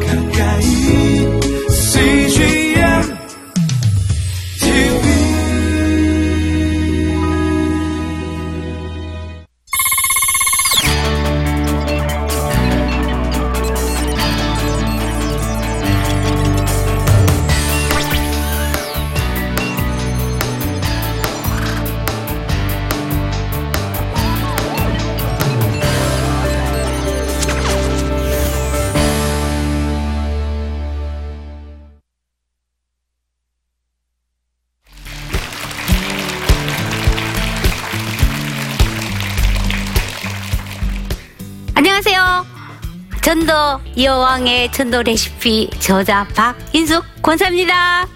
가까 여왕의 전도 레시피 저자 박인숙 권사입니다.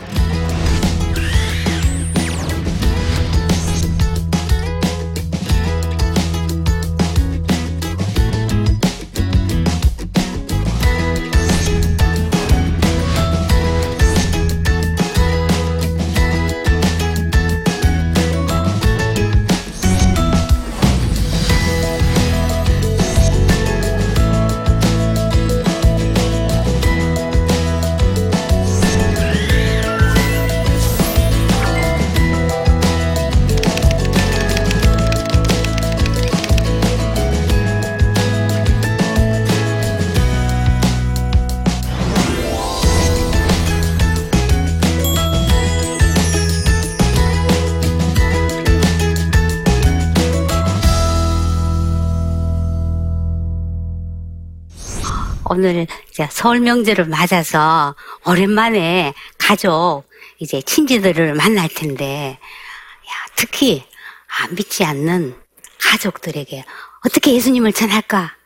오늘 이제 설 명절을 맞아서 오랜만에 가족 이제 친지들을 만날 텐데 야, 특히 아, 믿지 않는 가족들에게 어떻게 예수님을 전할까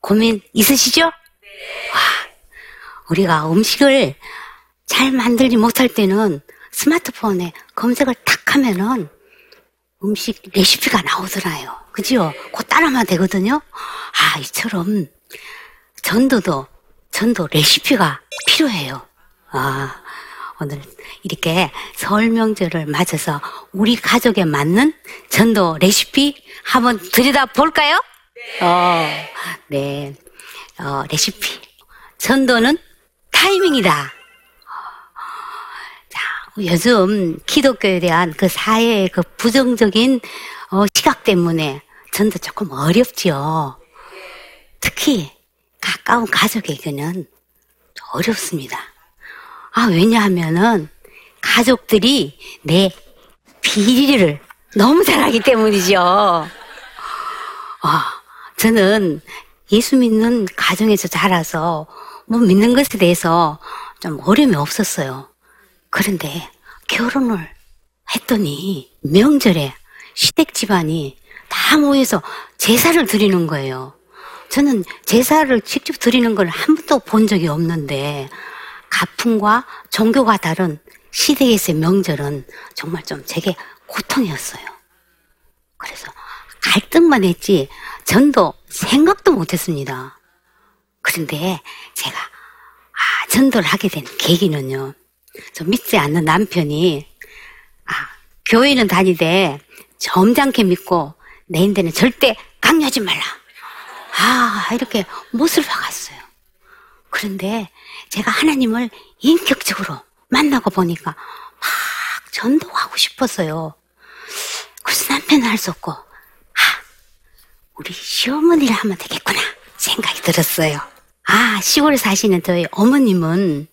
고민 있으시죠? 와, 우리가 음식을 잘 만들지 못할 때는 스마트폰에 검색을 탁 하면은 음식 레시피가 나오더라요. 그죠? 그거 따라하면 되거든요? 아, 이처럼 전도도, 전도 레시피가 필요해요. 아, 오늘 이렇게 설 명절을 맞아서 우리 가족에 맞는 전도 레시피 한번 들여다 볼까요? 어, 네. 어, 레시피. 전도는 타이밍이다. 자, 요즘 기독교에 대한 그 사회의 그 부정적인 어, 시각 때문에 전도 조금 어렵지요. 특히 가까운 가족에게는 어렵습니다. 아, 왜냐하면은 가족들이 내 비리를 너무 잘하기 때문이죠. 아, 저는 예수 믿는 가정에서 자라서 뭐 믿는 것에 대해서 좀 어려움이 없었어요. 그런데 결혼을 했더니 명절에 시댁 집안이 다 모여서 제사를 드리는 거예요. 저는 제사를 직접 드리는 걸 한 번도 본 적이 없는데 가풍과 종교가 다른 시댁에서의 명절은 정말 좀 제게 고통이었어요. 그래서 갈등만 했지 전도 생각도 못했습니다. 그런데 제가 아, 전도를 하게 된 계기는요. 저 믿지 않는 남편이 아, 교회는 다니되 점잖게 믿고 내 인데는 절대 강요하지 말라. 아, 이렇게 못을 박았어요. 그런데 제가 하나님을 인격적으로 만나고 보니까 막 전도하고 싶었어요. 그래서 남편은 할 수 없고, 아, 우리 시어머니를 하면 되겠구나 생각이 들었어요. 아, 시골에 사시는 저희 어머님은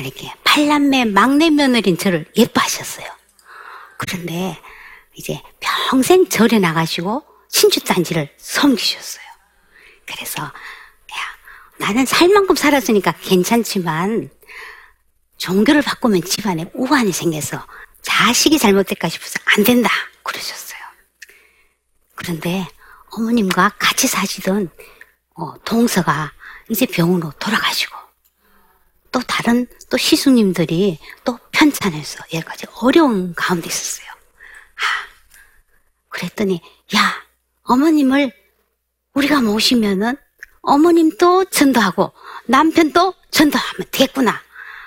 이렇게 팔남매 막내 며느리인 저를 예뻐하셨어요. 그런데 이제 평생 절에 나가시고 신주단지를 섬기셨어요. 그래서 야, 나는 살 만큼 살았으니까 괜찮지만 종교를 바꾸면 집안에 우환이 생겨서 자식이 잘못될까 싶어서 안 된다 그러셨어요. 그런데 어머님과 같이 사시던 어, 동서가 이제 병으로 돌아가시고 또 다른 또 시숙님들이 또 편찮아서 여기까지 어려운 가운데 있었어요. 아, 그랬더니 야 어머님을 우리가 모시면은 어머님도 전도하고 남편도 전도하면 되겠구나.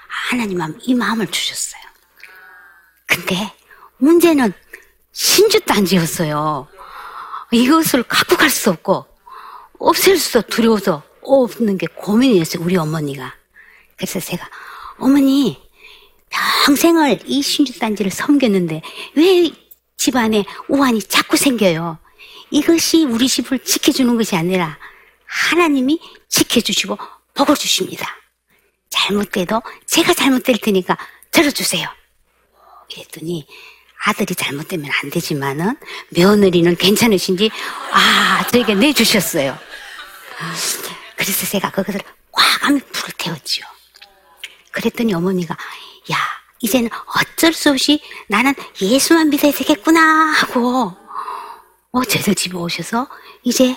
하나님 하면 이 마음을 주셨어요. 근데 문제는 신주단지였어요. 이것을 갖고 갈 수 없고 없앨 수도 두려워서 없는 게 고민이었어요. 우리 어머니가. 그래서 제가 어머니 평생을 이 신주단지를 섬겼는데 왜 집안에 우환이 자꾸 생겨요? 이것이 우리 집을 지켜주는 것이 아니라 하나님이 지켜주시고 복을 주십니다. 잘못돼도 제가 잘못될 테니까 들어주세요. 이랬더니 아들이 잘못되면 안 되지만은 며느리는 괜찮으신지 아 저에게 내주셨어요. 그래서 제가 그것을 과감히 불을 태웠지요. 그랬더니 어머니가 야 이제는 어쩔 수 없이 나는 예수만 믿어야 되겠구나 하고 어 저희들 집에 오셔서 이제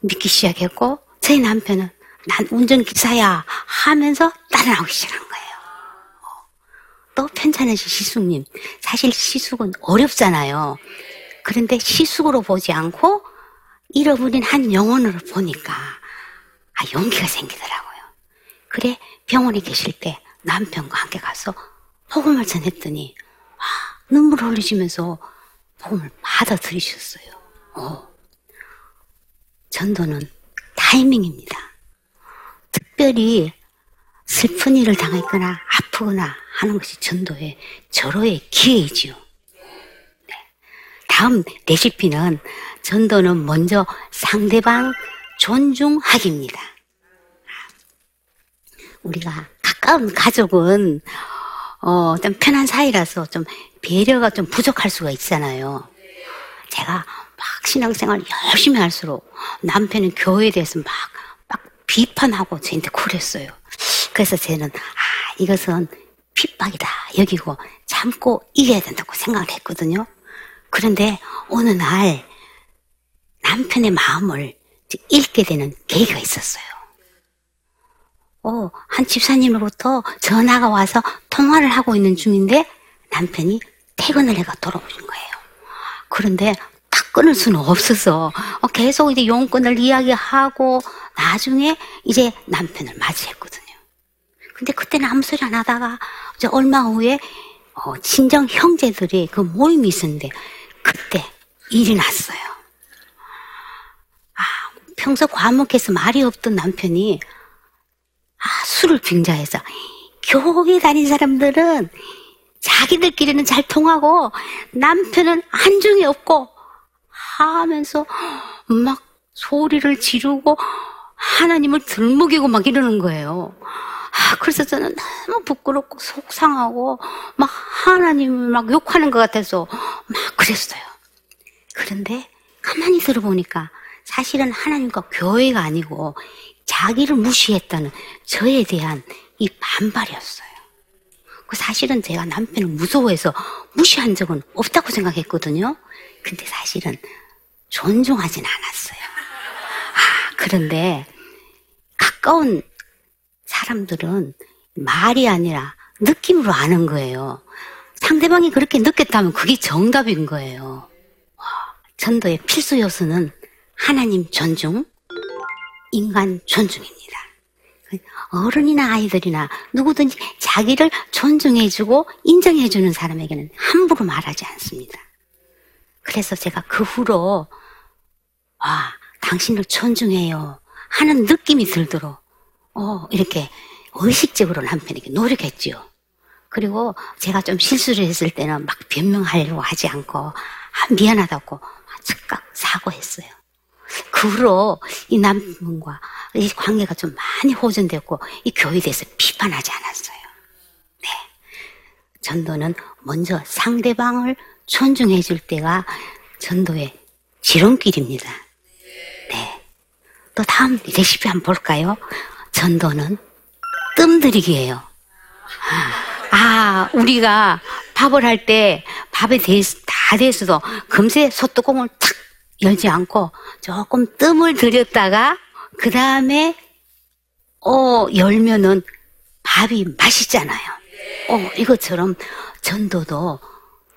믿기 시작했고 저희 남편은 난 운전기사야 하면서 따라 나오기 시작한 거예요. 또 편찮으신 시숙님. 사실 시숙은 어렵잖아요. 그런데 시숙으로 보지 않고 잃어버린 한 영혼으로 보니까 아, 용기가 생기더라고요. 그래, 병원에 계실 때 남편과 함께 가서 복음을 전했더니 아, 눈물 흘리시면서 복음을 받아들이셨어요. 어. 전도는 타이밍입니다. 특별히 슬픈 일을 당했거나 아프거나 하는 것이 전도의 절호의 기회이지요. 네. 다음 레시피는 전도는 먼저 상대방 존중하기입니다. 우리가 가까운 가족은 어, 좀 편한 사이라서 좀 배려가 좀 부족할 수가 있잖아요. 제가 막 신앙생활 열심히 할수록 남편은 교회에 대해서 막, 막 비판하고 저한테 그랬어요. 그래서 저는, 아, 이것은 핍박이다. 여기고 참고 이겨야 된다고 생각을 했거든요. 그런데 어느 날 남편의 마음을 읽게 되는 계기가 있었어요. 어, 한 집사님으로부터 전화가 와서 통화를 하고 있는 중인데 남편이 퇴근을 해가 돌아오신 거예요. 그런데 딱 끊을 수는 없어서 어, 계속 이제 용건을 이야기하고 나중에 이제 남편을 맞이했거든요. 근데 그때는 아무 소리 안 하다가 이제 얼마 후에 어, 친정 형제들이 그 모임이 있었는데 그때 일이 났어요. 아, 평소 과묵해서 말이 없던 남편이 아, 술을 빙자해서 교회 다닌 사람들은 자기들끼리는 잘 통하고 남편은 한중이 없고 하면서 막 소리를 지르고 하나님을 들먹이고 막 이러는 거예요. 아, 그래서 저는 너무 부끄럽고 속상하고 막 하나님을 막 욕하는 것 같아서 막 그랬어요. 그런데 가만히 들어보니까 사실은 하나님과 교회가 아니고 자기를 무시했다는 저에 대한 이 반발이었어요. 그 사실은 제가 남편을 무서워해서 무시한 적은 없다고 생각했거든요. 근데 사실은 존중하진 않았어요. 아, 그런데 가까운 사람들은 말이 아니라 느낌으로 아는 거예요. 상대방이 그렇게 느꼈다면 그게 정답인 거예요. 전도의 필수 요소는 하나님 존중, 인간 존중입니다. 어른이나 아이들이나 누구든지 자기를 존중해주고 인정해주는 사람에게는 함부로 말하지 않습니다. 그래서 제가 그 후로, 와, 당신을 존중해요. 하는 느낌이 들도록, 어, 이렇게 의식적으로 남편에게 노력했지요. 그리고 제가 좀 실수를 했을 때는 막 변명하려고 하지 않고, 아, 미안하다고 즉각 사과했어요. 그 후로 이 남편과 이 관계가 좀 많이 호전됐고 이 교회에 대해서 비판하지 않았어요. 네. 전도는 먼저 상대방을 존중해 줄 때가 전도의 지름길입니다. 네. 또 다음 레시피 한번 볼까요? 전도는 뜸들이기예요. 아, 우리가 밥을 할 때 밥에 다 됐어도 금세 소뚜껑을 탁 열지 않고 조금 뜸을 들였다가 그 다음에 어 열면은 밥이 맛있잖아요. 어 이것처럼 전도도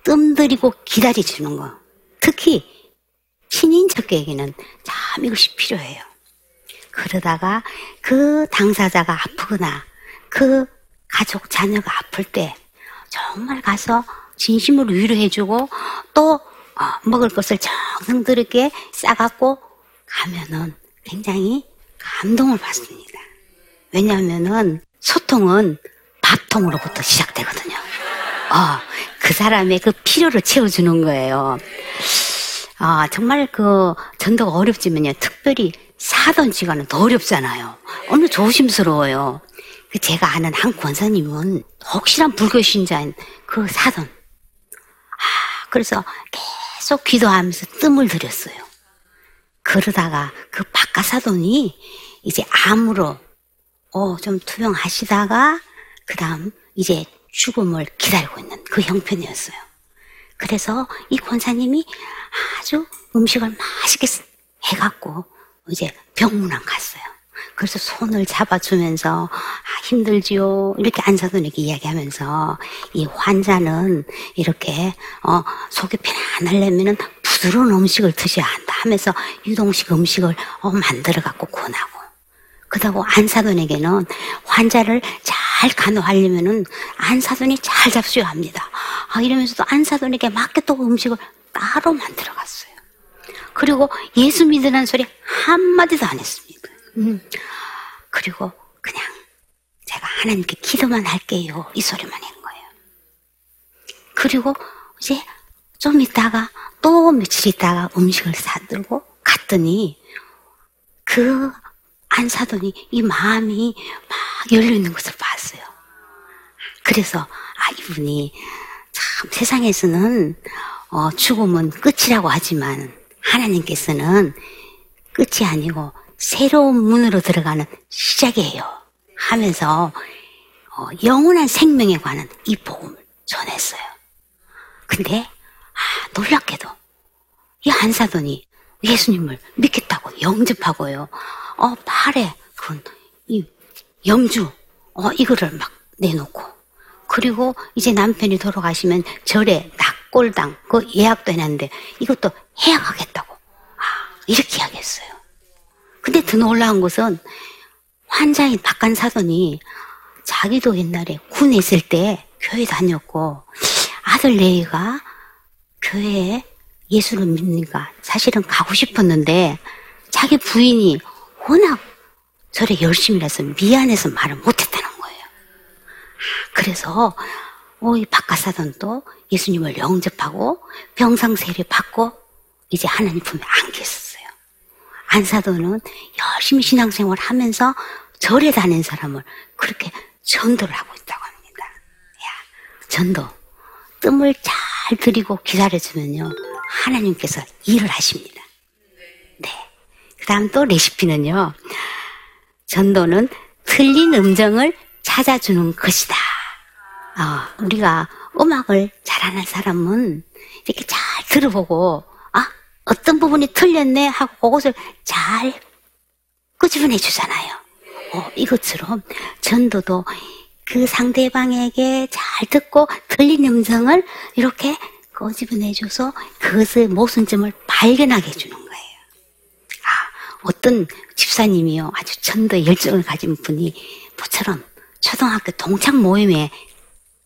뜸 들이고 기다려주는 거. 특히 신인척에게는 참 이것이 필요해요. 그러다가 그 당사자가 아프거나 그 가족 자녀가 아플 때 정말 가서 진심으로 위로해주고 또 어, 먹을 것을 정성스럽게 싸갖고 가면은 굉장히 감동을 받습니다. 왜냐하면은 소통은 밥통으로부터 시작되거든요. 어, 그 사람의 그 필요를 채워주는 거예요. 아, 정말 그 전도가 어렵지만요. 특별히 사돈 지간은 더 어렵잖아요. 너무 조심스러워요. 그 제가 아는 한 권사님은 혹시나 불교 신자인 그 사돈. 아, 그래서 계속 기도하면서 뜸을 들였어요. 그러다가 그 바깥 사돈이 이제 암으로 어, 좀 투병하시다가 그 다음 이제 죽음을 기다리고 있는 그 형편이었어요. 그래서 이 권사님이 아주 음식을 맛있게 해갖고 이제 병문안 갔어요. 그래서 손을 잡아주면서 아, 힘들지요 이렇게 안사돈에게 이야기하면서 이 환자는 이렇게 어, 속이 편안하려면은 부드러운 음식을 드셔야 한다 하면서 유동식 음식을 어, 만들어 갖고 권하고 그다고 안사돈에게는 환자를 잘 간호하려면은 안사돈이 잘 잡수야 합니다. 아, 이러면서도 안사돈에게 맞게 또 음식을 따로 만들어 갔어요. 그리고 예수 믿으라는 소리 한마디도 안 했습니다. 음. 그리고 그냥 제가 하나님께 기도만 할게요. 이 소리만 한 거예요. 그리고 이제 좀 있다가 또 며칠 있다가 음식을 사들고 갔더니 그 안 사더니 이 마음이 막 열려있는 것을 봤어요. 그래서, 아, 이분이 참 세상에서는 어, 죽음은 끝이라고 하지만 하나님께서는 끝이 아니고 새로운 문으로 들어가는 시작이에요. 하면서 어, 영원한 생명에 관한 이 복음을 전했어요. 근데 아, 놀랍게도 이 안사돈이 예수님을 믿겠다고 영접하고요. 어, 팔에 그이 염주. 어 이거를 막 내놓고. 그리고 이제 남편이 돌아가시면 절에 낙골당 그 예약도 해놨는데 이것도 해약하겠다고. 아 이렇게 이야기했어요. 근데 더 놀라운 것은 환자인 박간 사돈이 자기도 옛날에 군에 있을 때 교회 다녔고 아들 레이가 교회에 예수를 믿으니까 사실은 가고 싶었는데 자기 부인이 워낙 저래 열심히 해서 미안해서 말을 못했다는 거예요. 그래서 어, 이 박가사돈도 예수님을 영접하고 병상세례 받고 이제 하나님 품에 안겨 있었어요. 안사돈은 열심히 신앙생활 하면서 절에 다닌 사람을 그렇게 전도를 하고 있다고 합니다. 야, 전도. 뜸을 잘 들이고 기다려주면요. 하나님께서 일을 하십니다. 네. 그 다음 또 레시피는요. 전도는 틀린 음정을 찾아주는 것이다. 어, 우리가 음악을 잘하는 사람은 이렇게 잘 들어보고, 아, 어떤 부분이 틀렸네 하고 그것을 잘 끄집어내 주잖아요. 어, 이것처럼 전도도 그 상대방에게 잘 듣고 틀린 음성을 이렇게 끄집어내줘서 그것의 모순점을 발견하게 해주는. 아, 어떤 집사님이요. 아주 전도에 열정을 가진 분이 모처럼 초등학교 동창 모임에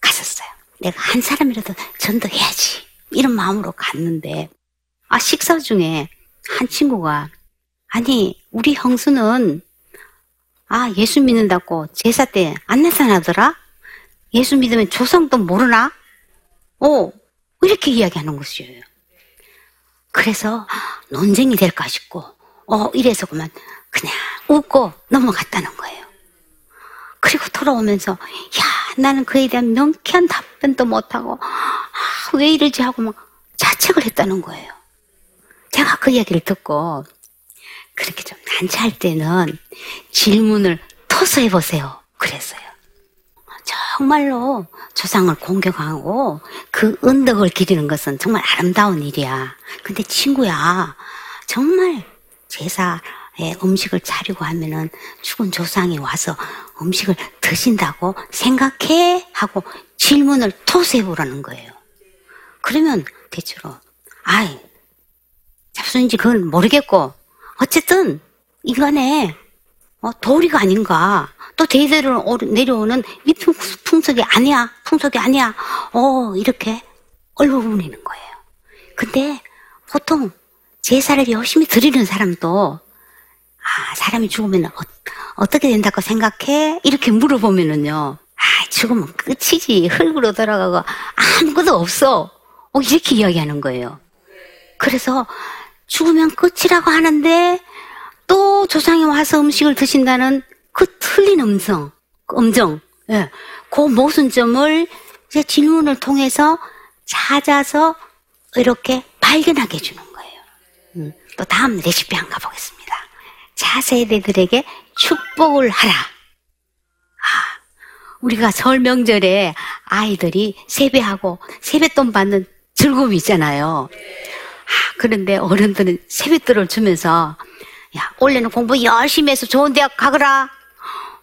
갔었어요. 내가 한 사람이라도 전도해야지. 이런 마음으로 갔는데, 아, 식사 중에 한 친구가, 아니, 우리 형수는, 아, 예수 믿는다고 제사 때 안 나타나더라? 예수 믿으면 조상도 모르나? 어, 이렇게 이야기하는 것이에요. 그래서 논쟁이 될까 싶고, 어, 이래서 그만 그냥 웃고 넘어갔다는 거예요. 그리고 돌아오면서, 야, 나는 그에 대한 명쾌한 답변도 못하고, 아, 왜 이러지 하고 막 자책을 했다는 거예요. 제가 그 이야기를 듣고, 그렇게 좀 난처할 때는 질문을 터서 해보세요. 그랬어요. 정말로 조상을 공경하고 그 은덕을 기리는 것은 정말 아름다운 일이야. 근데 친구야, 정말 제사에 음식을 차리고 하면은 죽은 조상이 와서 음식을 드신다고 생각해? 하고 질문을 토스해 보라는 거예요. 그러면 대체로, 아이, 잡순인지 그건 모르겠고, 어쨌든, 이간에 어, 도리가 아닌가. 또 대대로 내려오는 밑풍 풍속이 아니야. 풍속이 아니야. 어, 이렇게 얼버무리는 거예요. 근데 보통 제사를 열심히 드리는 사람도 아, 사람 사람이 죽으면 어, 떻게 된다고 생각해? 이렇게 물어보면은요. 아, 죽으면 끝이지. 흙으로 돌아가고 아무것도 없어. 어, 이렇게 이야기하는 거예요. 그래서 죽으면 끝이라고 하는데 또 조상이 와서 음식을 드신다는 그 틀린 음성, 음정, 예. 그 모순점을 이제 질문을 통해서 찾아서 이렇게 발견하게 해주는 또 다음 레시피 한 가 보겠습니다. 차세대들에게 축복을 하라. 아, 우리가 설 명절에 아이들이 세배하고 세뱃돈 받는 즐거움이 있잖아요. 아, 그런데 어른들은 세뱃돈을 주면서 야, 원래는 공부 열심히 해서 좋은 대학 가거라.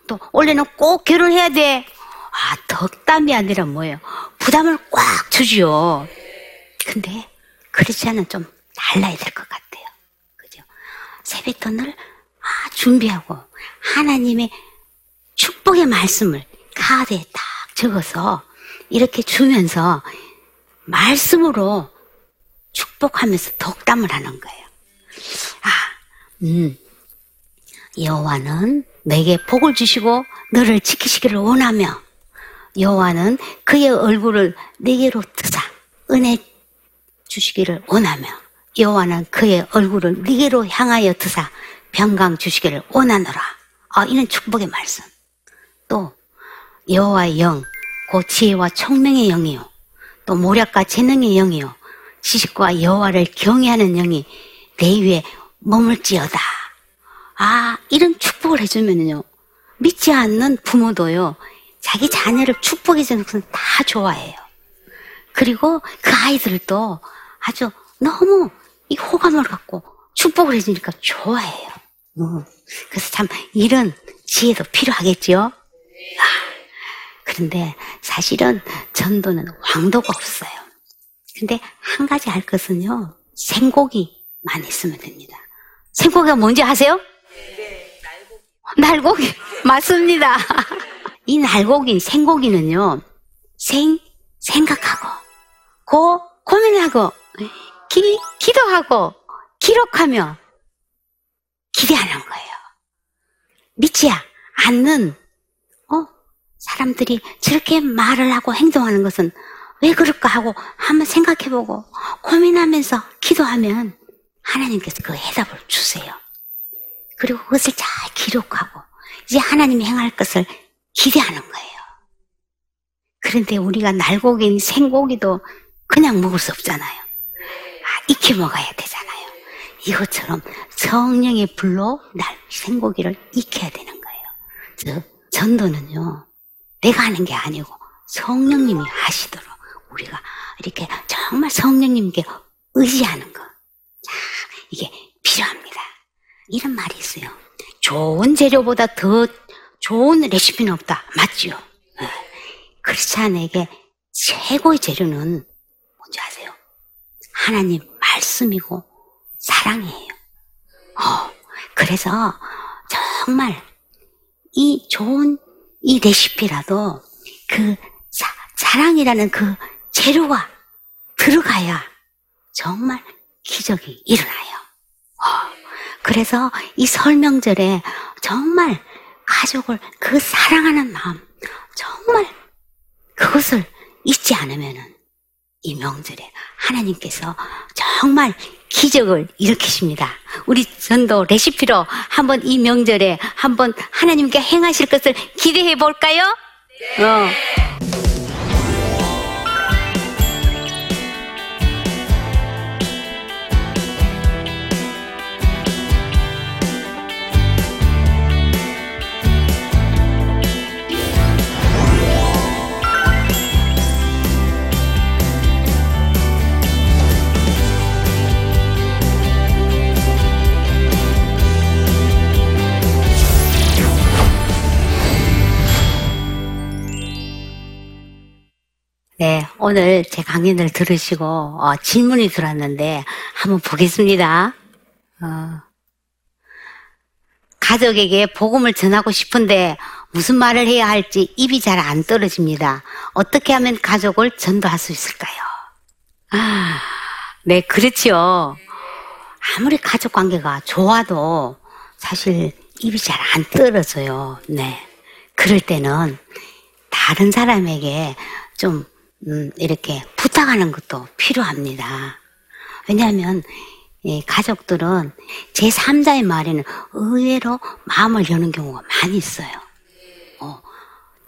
또 원래는 꼭 결혼해야 돼. 아, 덕담이 아니라 뭐예요? 부담을 꽉 주지요. 근데 그렇지 않은 좀 달라야 될 것 같아요. 세뱃돈을 아, 준비하고 하나님의 축복의 말씀을 카드에 딱 적어서 이렇게 주면서 말씀으로 축복하면서 덕담을 하는 거예요. 아, 음, 여호와는 내게 복을 주시고 너를 지키시기를 원하며 여호와는 그의 얼굴을 내게로 뜨사 은혜 주시기를 원하며 여호와는 그의 얼굴을 네게로 향하여 드사 평강 주시기를 원하노라. 아, 이런 축복의 말씀. 또 여호와의 영, 곧 지혜와 총명의 영이요. 또 모략과 재능의 영이요. 지식과 여호와를 경외하는 영이 내 위에 머물지어다. 아, 이런 축복을 해주면요. 믿지 않는 부모도요. 자기 자녀를 축복해주는 것은 다 좋아해요. 그리고 그 아이들도 아주 너무 이 호감을 갖고 축복을 해주니까 좋아해요. 음. 그래서 참 이런 지혜도 필요하겠죠. 아, 그런데 사실은 전도는 왕도가 없어요. 근데 한 가지 알 것은요. 생고기만 있으면 됩니다. 생고기가 뭔지 아세요? 날고기. 맞습니다. 이 날고기, 생고기는요. 생, 생각하고, 고, 고민하고, 기, 기도하고, 기록하며, 기대하는 거예요. 믿지 않는, 어, 사람들이 저렇게 말을 하고 행동하는 것은 왜 그럴까 하고 한번 생각해보고 고민하면서 기도하면 하나님께서 그 해답을 주세요. 그리고 그것을 잘 기록하고 이제 하나님이 행할 것을 기대하는 거예요. 그런데 우리가 날고기인 생고기도 그냥 먹을 수 없잖아요. 아, 익혀 먹어야 되잖아요. 이것처럼 성령의 불로 날 생고기를 익혀야 되는 거예요. 즉 전도는요. 내가 하는 게 아니고 성령님이 하시도록 우리가 이렇게 정말 성령님께 의지하는 것. 자, 이게 필요합니다. 이런 말이 있어요. 좋은 재료보다 더 좋은 레시피는 없다. 맞지요? 네. 크리스찬에게 최고의 재료는 뭔지 아세요? 하나님 말씀이고 사랑이에요. 어, 그래서 정말 이 좋은 이 레시피라도 그 사, 사랑이라는 그 재료가 들어가야 정말 기적이 일어나요. 어, 그래서 이 설명절에 정말 가족을 그 사랑하는 마음 정말 그것을 잊지 않으면은 이 명절에 하나님께서 정말 기적을 일으키십니다. 우리 전도 레시피로 한번 이 명절에 한번 하나님께 행하실 것을 기대해 볼까요? 어. 오늘 제 강연을 들으시고 어, 질문이 들어왔는데 한번 보겠습니다. 어, 가족에게 복음을 전하고 싶은데 무슨 말을 해야 할지 입이 잘 안 떨어집니다. 어떻게 하면 가족을 전도할 수 있을까요? 아, 네, 그렇지요. 아무리 가족 관계가 좋아도 사실 입이 잘 안 떨어져요. 네. 그럴 때는 다른 사람에게 좀, 음, 이렇게 부탁하는 것도 필요합니다. 왜냐하면, 이 가족들은 제 3자의 말에는 의외로 마음을 여는 경우가 많이 있어요. 어,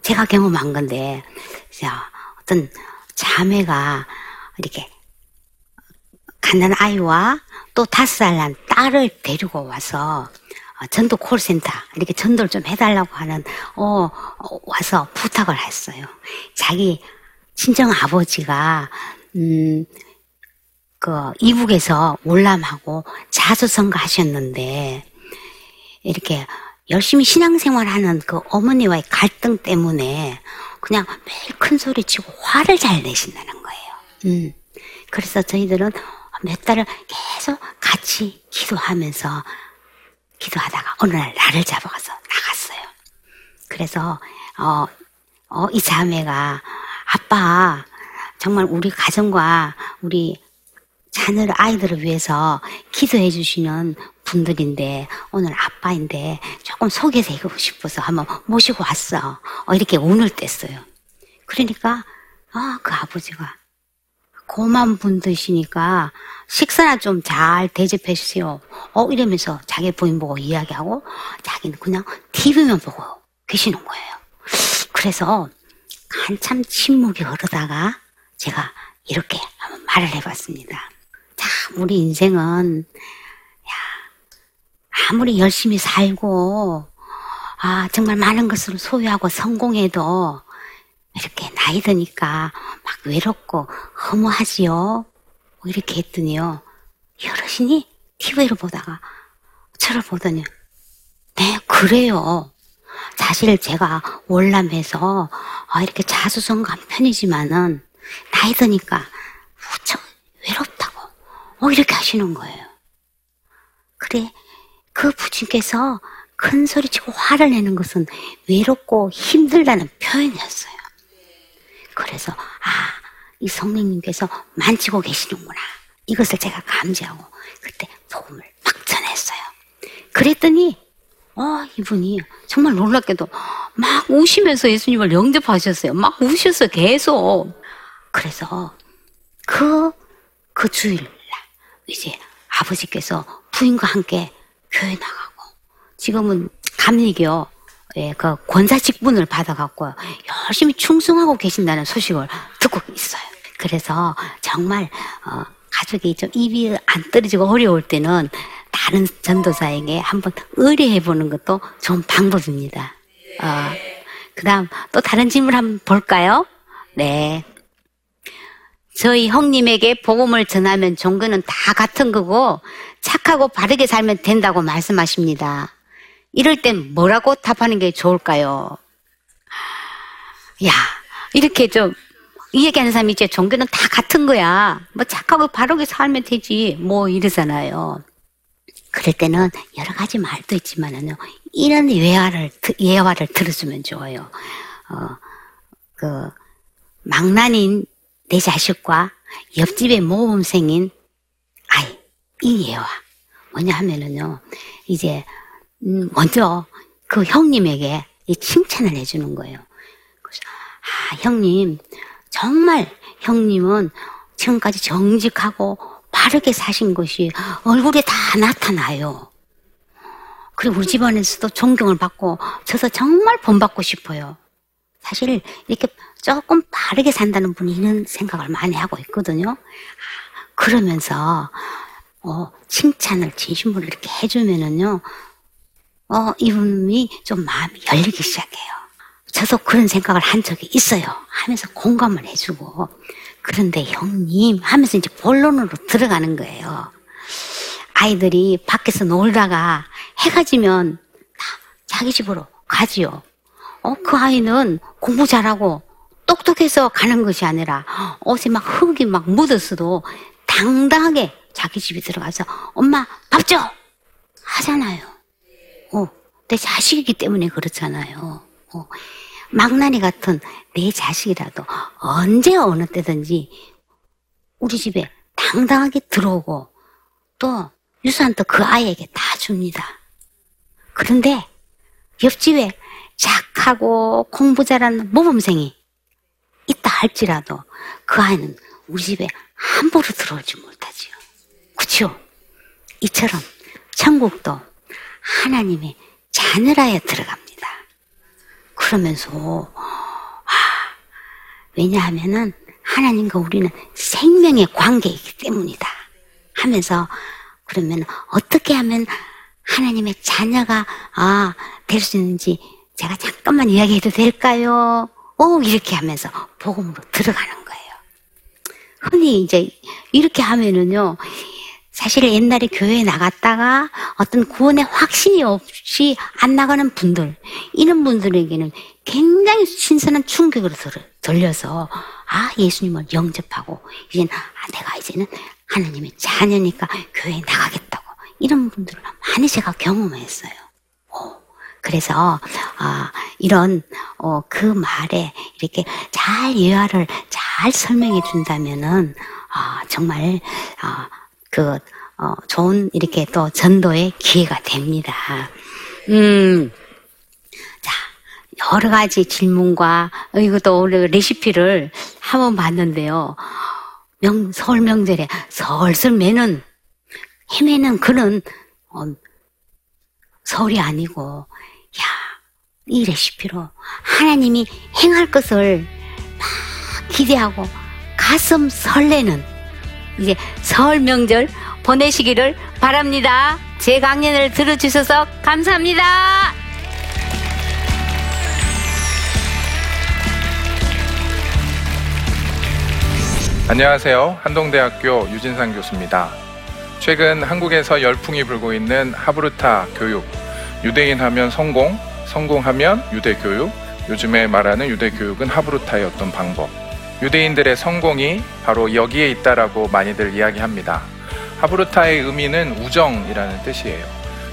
제가 경험한 건데, 자, 어떤 자매가 이렇게 갓난 아이와 또 다섯 살 난 딸을 데리고 와서 어, 전도 콜센터 이렇게 전도를 좀 해달라고 하는 어, 어, 와서 부탁을 했어요. 자기 친정 아버지가 음, 그 이북에서 월남하고 자수성가 하셨는데 이렇게 열심히 신앙생활하는 그 어머니와의 갈등 때문에 그냥 매일 큰 소리 치고 화를 잘 내신다는 거예요. 음. 그래서 저희들은 몇 달을 계속 같이 기도하면서 기도하다가 어느 날 나를 잡아가서 나갔어요. 그래서 어, 어, 이 자매가 아빠 정말 우리 가정과 우리 자녀를 아이들을 위해서 기도해 주시는 분들인데 오늘 아빠인데 조금 소개해주고 싶어서 한번 모시고 왔어. 어, 이렇게 운을 뗐어요. 그러니까 아, 그 아버지가 고만 분 드시니까 식사나 좀 잘 대접해 주세요. 어 이러면서 자기 부인 보고 이야기하고 자기는 그냥 TV만 보고 계시는 거예요. 그래서 한참 침묵이 흐르다가 제가 이렇게 한번 말을 해봤습니다. 참 우리 인생은 야 아무리 열심히 살고 아 정말 많은 것을 소유하고 성공해도 이렇게 나이 드니까 막 외롭고 허무하지요. 뭐 이렇게 했더니요. 여럿이니 TV를 보다가 저를 보더니 네 그래요. 사실 제가 월남해서 아, 이렇게 자수성가한 편이지만은 나이 드니까 무척 외롭다고 어 이렇게 하시는 거예요. 그래 그 부친께서 큰 소리치고 화를 내는 것은 외롭고 힘들다는 표현이었어요. 그래서 아, 이 성령님께서 만지고 계시는구나. 이것을 제가 감지하고 그때 복음을 막 전했어요. 그랬더니 어, 이분이 정말 놀랍게도 막 우시면서 예수님을 영접하셨어요. 막 우셨어요. 계속. 그래서 그, 그 주일날 이제 아버지께서 부인과 함께 교회 나가고 지금은 감리교 예, 그 권사 직분을 받아갖고 열심히 충성하고 계신다는 소식을 듣고 있어요. 그래서 정말 어, 가족이 좀 입이 안 떨어지고 어려울 때는 다른 전도사에게 한번 의뢰해 보는 것도 좋은 방법입니다. 어, 그 다음 또 다른 질문 한번 볼까요? 네. 저희 형님에게 복음을 전하면 종교는 다 같은 거고 착하고 바르게 살면 된다고 말씀하십니다. 이럴 땐 뭐라고 답하는 게 좋을까요? 야, 이렇게 좀, 이 얘기하는 사람이 이제 종교는 다 같은 거야. 뭐 착하고 바르게 살면 되지. 뭐 이러잖아요. 그럴 때는 여러 가지 말도 있지만은요, 이런 예화를, 예화를 들어주면 좋아요. 어, 그, 망난인 내 자식과 옆집의 모범생인 아이, 이 예화. 뭐냐 하면은요, 이제, 음, 먼저 그 형님에게 이 칭찬을 해주는 거예요. 그래서, 아, 형님, 정말 형님은 지금까지 정직하고 바르게 사신 것이 얼굴에 다 나타나요. 그리고 우리 집안에서도 존경을 받고 저서 정말 본받고 싶어요. 사실 이렇게 조금 바르게 산다는 분이 이런 생각을 많이 하고 있거든요. 그러면서 어, 칭찬을 진심으로 이렇게 해주면은요, 어, 이분이 좀 마음이 열리기 시작해요. 저도 그런 생각을 한 적이 있어요. 하면서 공감을 해주고. 그런데 형님 하면서 이제 본론으로 들어가는 거예요. 아이들이 밖에서 놀다가 해가 지면 다 자기 집으로 가지요. 어, 그 아이는 공부 잘하고 똑똑해서 가는 것이 아니라 옷에 막 흙이 막 묻었어도 당당하게 자기 집에 들어가서 엄마 밥 줘! 하잖아요. 어, 내 자식이기 때문에 그렇잖아요. 어, 망나니 같은 내 자식이라도 언제 어느 때든지 우리 집에 당당하게 들어오고 또 유산도 그 아이에게 다 줍니다. 그런데 옆집에 착하고 공부 잘하는 모범생이 있다 할지라도 그 아이는 우리 집에 함부로 들어오지 못하지요. 그치요? 이처럼 천국도 하나님의 자녀라에 들어갑니다. 그러면서 아, 왜냐하면은 하나님과 우리는 생명의 관계이기 때문이다. 하면서 그러면 어떻게 하면 하나님의 자녀가 아, 될 수 있는지 제가 잠깐만 이야기해도 될까요? 오, 이렇게 하면서 복음으로 들어가는 거예요. 흔히 이제 이렇게 하면은요, 사실 옛날에 교회에 나갔다가 어떤 구원의 확신이 없이 안 나가는 분들, 이런 분들에게는 굉장히 신선한 충격으로 들- 들려서, 아, 예수님을 영접하고, 이제는, 아, 내가 이제는 하나님의 자녀니까 교회에 나가겠다고. 이런 분들을 많이 제가 경험했어요. 어, 그래서 아, 이런 어, 그 말에 이렇게 잘 예화를 잘 설명해 준다면은 아, 정말 아, 그 어, 좋은 이렇게 또 전도의 기회가 됩니다. 음. 자, 여러 가지 질문과 어, 이것도 오늘 레시피를 한번 봤는데요. 명, 설 명절에 설설 매는 헤매는 그런 어, 설이 아니고 야, 이 레시피로 하나님이 행할 것을 막 기대하고 가슴 설레는 이제 설 명절 보내시기를 바랍니다. 제 강연을 들어주셔서 감사합니다. 안녕하세요. 한동대학교 유진상 교수입니다. 최근 한국에서 열풍이 불고 있는 하브루타 교육. 유대인 하면 성공, 성공하면 유대 교육. 요즘에 말하는 유대 교육은 하브루타의 어떤 방법. 유대인들의 성공이 바로 여기에 있다라고 많이들 이야기합니다. 하브루타의 의미는 우정이라는 뜻이에요.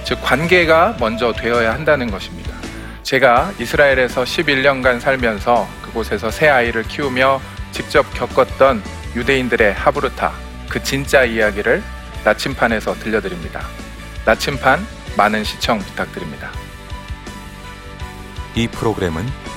즉 관계가 먼저 되어야 한다는 것입니다. 제가 이스라엘에서 11년간 살면서 그곳에서 새 아이를 키우며 직접 겪었던 유대인들의 하브루타 그 진짜 이야기를 나침판에서 들려드립니다. 나침판 많은 시청 부탁드립니다. 이 프로그램은